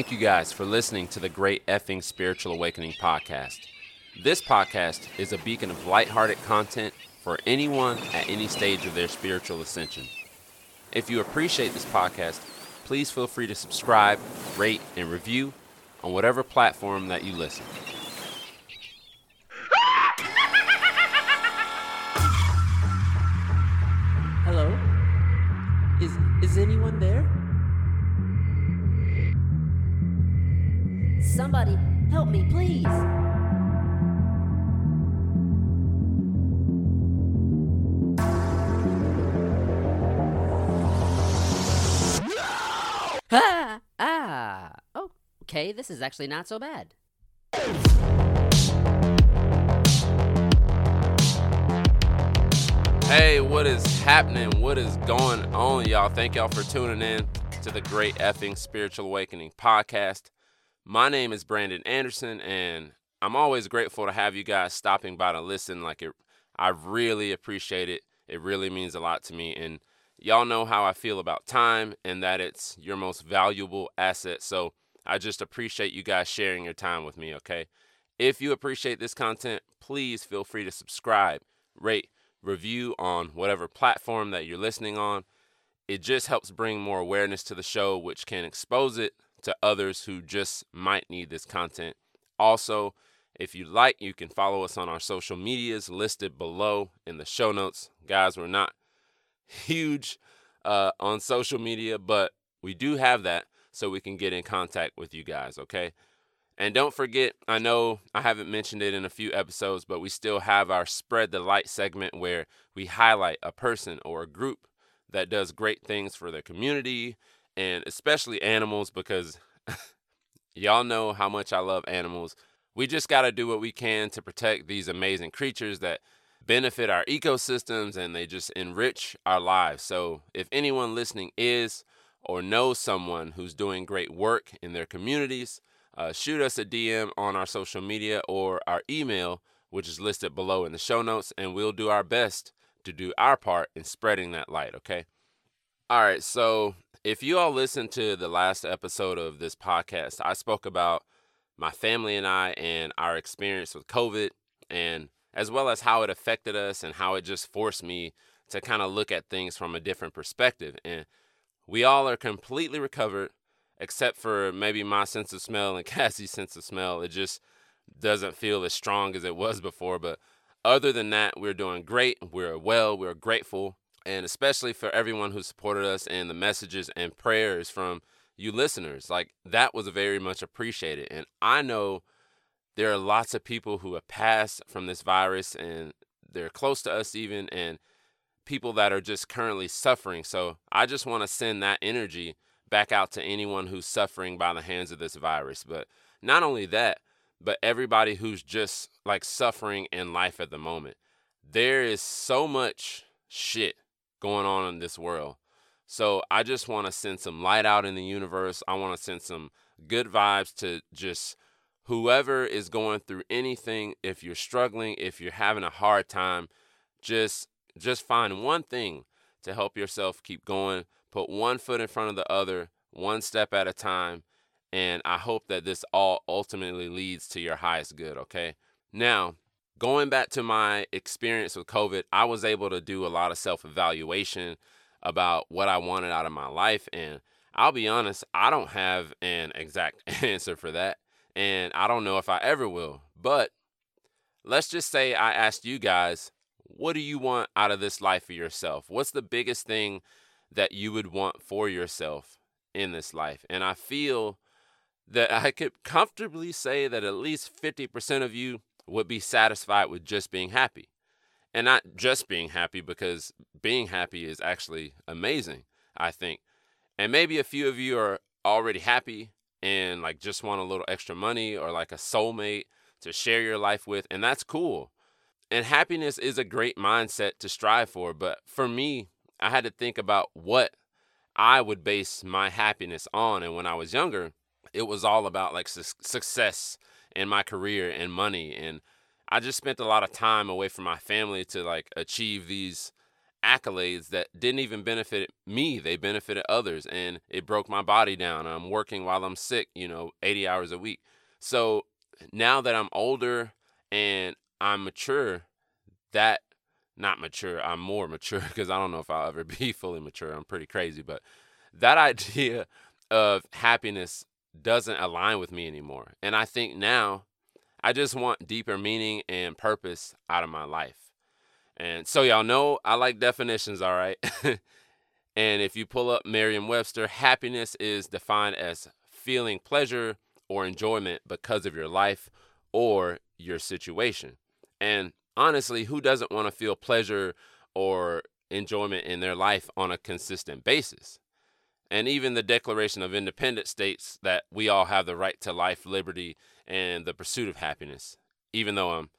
thank you guys for listening to the Great Effing Spiritual Awakening podcast. This podcast is a beacon of lighthearted content for anyone at any stage of their spiritual ascension. If you appreciate this podcast, please feel free to subscribe, rate, and review on whatever platform that you listen. Hello? Is is anyone there? Somebody help me, please. Ah, ah. Oh, okay, this is actually not so bad. Hey, what is happening? What is going on, y'all? Thank y'all for tuning in to the Great Effing Spiritual Awakening podcast. My name is Brandon Anderson, and I'm always grateful to have you guys stopping by to listen. Like it, I really appreciate it. It really means a lot to me, and y'all know how I feel about time and that it's your most valuable asset. So I just appreciate you guys sharing your time with me. Okay, if you appreciate this content, please feel free to subscribe, rate review on whatever platform that you're listening on. It just helps bring more awareness to the show, which can expose it to others who just might need this content. Also, if you like, you can follow us on our social medias listed below in the show notes. Guys, we're not huge uh, on social media, but we do have that so we can get in contact with you guys, okay? And don't forget, I know I haven't mentioned it in a few episodes, but we still have our Spread the Light segment where we highlight a person or a group that does great things for their community and especially animals because y'all know how much I love animals. We just got to do what we can to protect these amazing creatures that benefit our ecosystems and they just enrich our lives. So, if anyone listening is or knows someone who's doing great work in their communities, uh, shoot us a DM on our social media or our email, which is listed below in the show notes, and we'll do our best to do our part in spreading that light, okay? All right, so if you all listened to the last episode of this podcast, I spoke about my family and I and our experience with COVID, and as well as how it affected us and how it just forced me to kind of look at things from a different perspective. And we all are completely recovered except for maybe my sense of smell and Kassy's sense of smell. It just doesn't feel as strong as it was before. But other than that, we're doing great. We're well. We're grateful. And especially for everyone who supported us and the messages and prayers from you listeners. Like that was very much appreciated. And I know there are lots of people who have passed from this virus and they're close to us even and people that are just currently suffering. So I just want to send that energy back out to anyone who's suffering by the hands of this virus. But not only that, but everybody who's just like suffering in life at the moment. There is so much shit going on in this world. So I just want to send some light out in the universe. I want to send some good vibes to just whoever is going through anything. If you're struggling, if you're having a hard time, just just find one thing to help yourself keep going put one foot in front of the other, one step at a time. And I hope that this all ultimately leads to your highest good, okay? Now, going back to my experience with COVID, I was able to do a lot of self evaluation about what I wanted out of my life. And I'll be honest, I don't have an exact answer for that. And I don't know if I ever will. But let's just say I asked you guys, what do you want out of this life for yourself? What's the biggest thing that you would want for yourself in this life. And I feel that I could comfortably say that at least 50% of you would be satisfied with just being happy. And not just being happy, because being happy is actually amazing, I think. And maybe a few of you are already happy and like just want a little extra money or like a soulmate to share your life with, and that's cool. And happiness is a great mindset to strive for. But for me, I had to think about what I would base my happiness on. And when I was younger, it was all about like su- success in my career and money. And I just spent a lot of time away from my family to like achieve these accolades that didn't even benefit me. They benefited others and it broke my body down. I'm working while I'm sick, you know, 80 hours a week. So now that I'm older and I'm mature, that not mature, I'm more mature because I don't know if I'll ever be fully mature. I'm pretty crazy, but that idea of happiness doesn't align with me anymore. And I think now I just want deeper meaning and purpose out of my life. And so y'all know I like definitions, all right? and if you pull up Merriam-Webster, happiness is defined as feeling pleasure or enjoyment because of your life or your situation. And honestly, who doesn't want to feel pleasure or enjoyment in their life on a consistent basis? And even the Declaration of Independence states that we all have the right to life, liberty, and the pursuit of happiness, even though I'm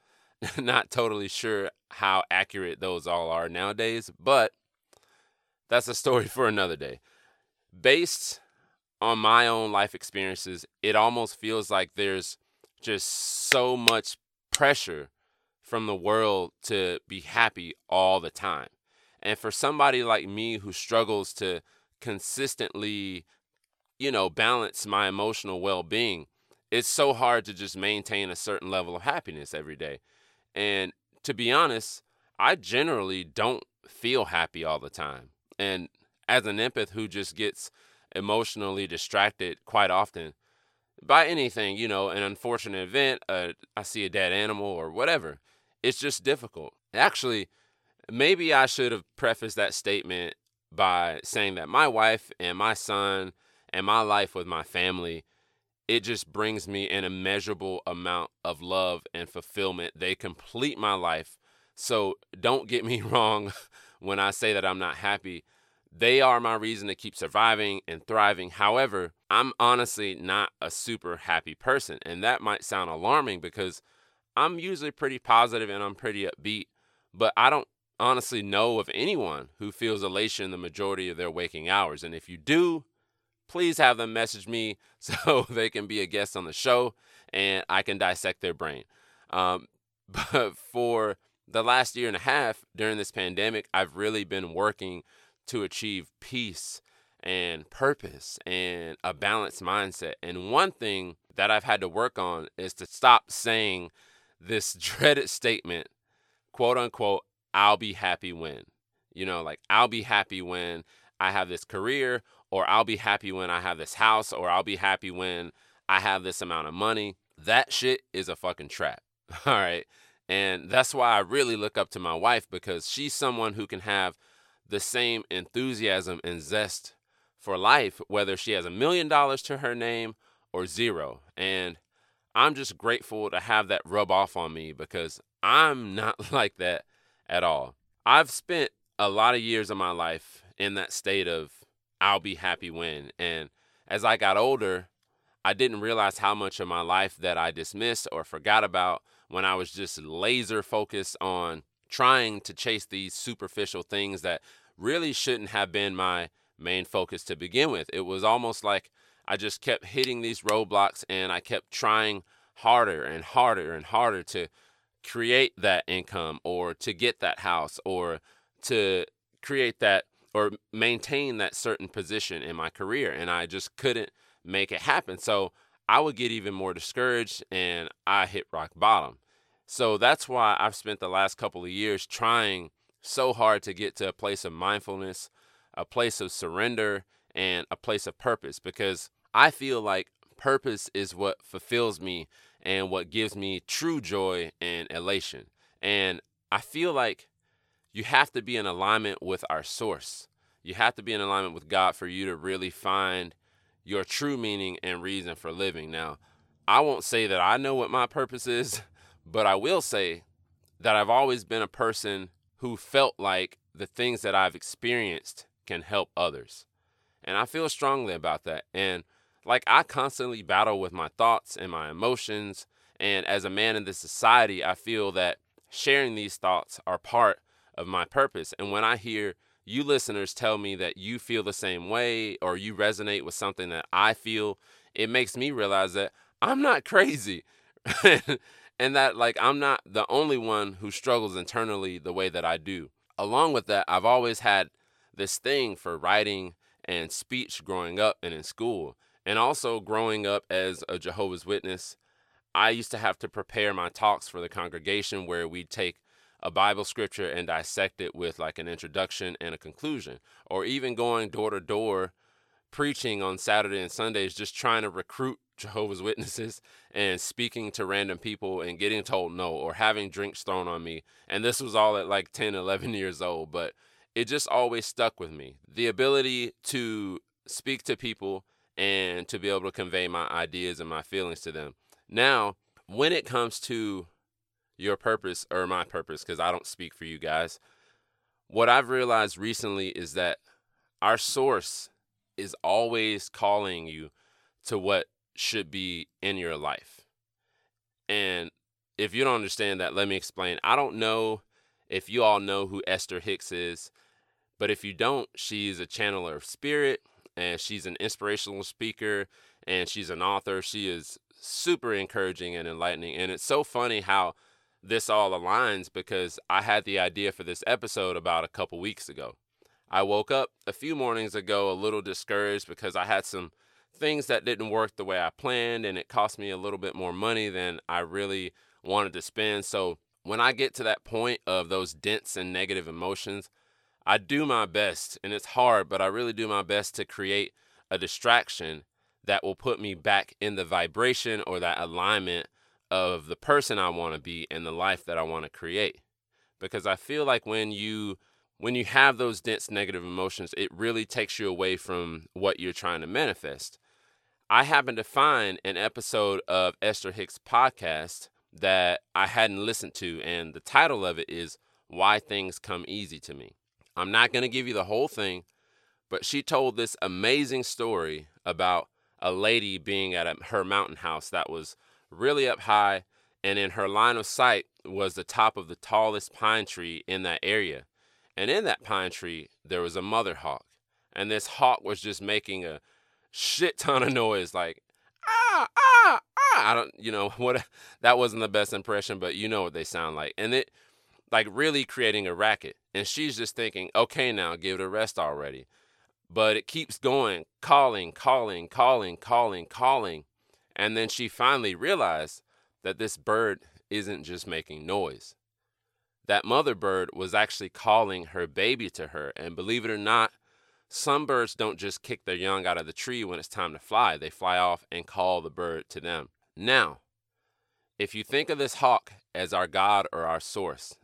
not totally sure how accurate those all are nowadays, but that's a story for another day. Based on my own life experiences, it almost feels like there's just so much pressure from the world to be happy all the time. And for somebody like me who struggles to consistently, you know, balance my emotional well being, it's so hard to just maintain a certain level of happiness every day. And to be honest, I generally don't feel happy all the time. And as an empath who just gets emotionally distracted quite often by anything, you know, an unfortunate event, uh, I see a dead animal or whatever, it's just difficult. Actually, maybe I should have prefaced that statement by saying that my wife and my son and my life with my family it just brings me an immeasurable amount of love and fulfillment. They complete my life. So don't get me wrong when i say that i'm not happy. They are my reason to keep surviving and thriving. However i'm honestly not a super happy person and that might sound alarming because i'm usually pretty positive and i'm pretty upbeat but i don't honestly know of anyone who feels elation the majority of their waking hours. And if you do, please have them message me so they can be a guest on the show and I can dissect their brain. Um, but for the last year and a half during this pandemic, I've really been working to achieve peace and purpose and a balanced mindset. And one thing that I've had to work on is to stop saying this dreaded statement, quote unquote, I'll be happy when. You know, like I'll be happy when I have this career, or I'll be happy when I have this house, or I'll be happy when I have this amount of money. That shit is a fucking trap. All right. And that's why I really look up to my wife because she's someone who can have the same enthusiasm and zest for life, whether she has a million dollars to her name or zero. And I'm just grateful to have that rub off on me because I'm not like that at all. I've spent a lot of years of my life in that state of I'll be happy when. And as I got older, I didn't realize how much of my life that I dismissed or forgot about when I was just laser focused on trying to chase these superficial things that really shouldn't have been my main focus to begin with. It was almost like I just kept hitting these roadblocks and I kept trying harder and harder and harder to create that income or to get that house or to create that or maintain that certain position in my career and I just couldn't make it happen. So I would get even more discouraged and I hit rock bottom. So that's why I've spent the last couple of years trying so hard to get to a place of mindfulness, a place of surrender, and a place of purpose because I feel like purpose is what fulfills me and what gives me true joy and elation. And I feel like you have to be in alignment with our source. You have to be in alignment with God for you to really find your true meaning and reason for living. Now, I won't say that I know what my purpose is, but I will say that I've always been a person who felt like the things that I've experienced can help others. And I feel strongly about that. And like I constantly battle with my thoughts and my emotions. And as a man in this society, I feel that sharing these thoughts are part of my purpose. And when I hear you listeners tell me that you feel the same way or you resonate with something that I feel, it makes me realize that I'm not crazy. and that like I'm not the only one who struggles internally the way that I do. along with that, I've always had this thing for writing and speech growing up and in school. And also growing up as a Jehovah's Witness, I used to have to prepare my talks for the congregation where we'd take a Bible scripture and dissect it with like an introduction and a conclusion, or even going door to door preaching on Saturday and Sundays, just trying to recruit Jehovah's Witnesses and speaking to random people and getting told no, or having drinks thrown on me. And this was all at like 10, 11 years old, but it just always stuck with me. The ability to speak to people and to be able to convey my ideas and my feelings to them. Now, when it comes to your purpose or my purpose, because I don't speak for you guys, what I've realized recently is that our source is always calling you to what should be in your life. And if you don't understand that, let me explain. I don't know if you all know who Esther Hicks is, but if you don't, she's a channeler of spirit and she's an inspirational speaker and she's an author. She is super encouraging and enlightening. And it's so funny how this all aligns because I had the idea for this episode about a couple weeks ago. I woke up a few mornings ago a little discouraged because I had some things that didn't work the way I planned and it cost me a little bit more money than I really wanted to spend. So when I get to that point of those dense and negative emotions, I do my best, and it's hard, but I really do my best to create a distraction that will put me back in the vibration or that alignment of the person I want to be and the life that I want to create. Because I feel like when you when you have those dense negative emotions, it really takes you away from what you're trying to manifest. I happened to find an episode of Esther Hicks podcast that I hadn't listened to, and the title of it is Why Things Come Easy to Me. I'm not going to give you the whole thing, but she told this amazing story about a lady being at a, her mountain house that was really up high, and in her line of sight was the top of the tallest pine tree in that area. And in that pine tree, there was a mother hawk. And this hawk was just making a shit ton of noise, like, ah, ah, ah. I don't, you know, what, that wasn't the best impression, but you know what they sound like. And it, like, really creating a racket. And she's just thinking, okay, now give it a rest already. But it keeps going, calling, calling, calling, calling, calling. And then she finally realized that this bird isn't just making noise. That mother bird was actually calling her baby to her. And believe it or not, some birds don't just kick their young out of the tree when it's time to fly, they fly off and call the bird to them. Now, if you think of this hawk as our God or our source,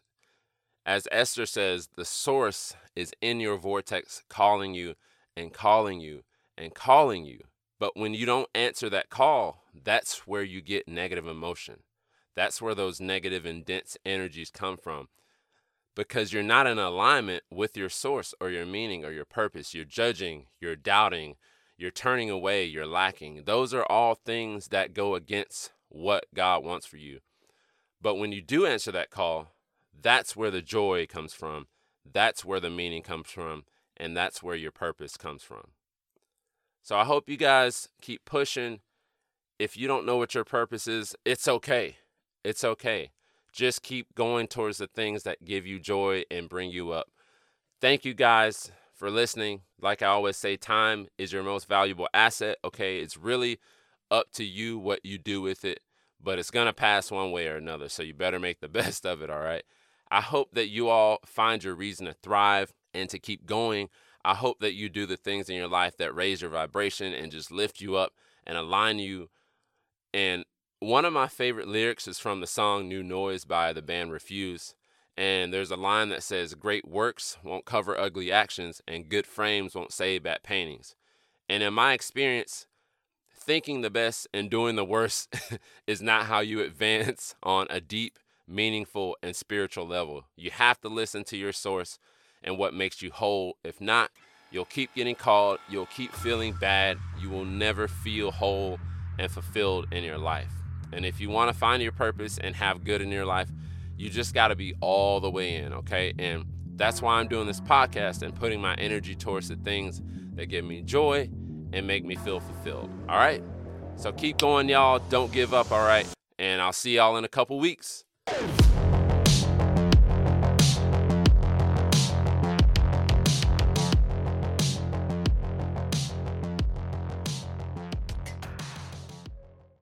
as Esther says, the source is in your vortex calling you and calling you and calling you. But when you don't answer that call, that's where you get negative emotion. That's where those negative and dense energies come from. Because you're not in alignment with your source or your meaning or your purpose. You're judging, you're doubting, you're turning away, you're lacking. Those are all things that go against what God wants for you. But when you do answer that call, that's where the joy comes from. That's where the meaning comes from. And that's where your purpose comes from. So I hope you guys keep pushing. If you don't know what your purpose is, it's okay. It's okay. Just keep going towards the things that give you joy and bring you up. Thank you guys for listening. Like I always say, time is your most valuable asset. Okay. It's really up to you what you do with it, but it's going to pass one way or another. So you better make the best of it. All right. I hope that you all find your reason to thrive and to keep going. I hope that you do the things in your life that raise your vibration and just lift you up and align you. And one of my favorite lyrics is from the song New Noise by the band Refused. And there's a line that says, Great works won't cover ugly actions, and good frames won't save bad paintings. And in my experience, thinking the best and doing the worst is not how you advance on a deep, meaningful, and spiritual level. You have to listen to your source and what makes you whole. If not, you'll keep getting called, you'll keep feeling bad, you will never feel whole and fulfilled in your life. And if you want to find your purpose and have good in your life, you just got to be all the way in, okay? And that's why I'm doing this podcast and putting my energy towards the things that give me joy and make me feel fulfilled. All right? So keep going, y'all. Don't give up, all right? And I'll see y'all in a couple weeks you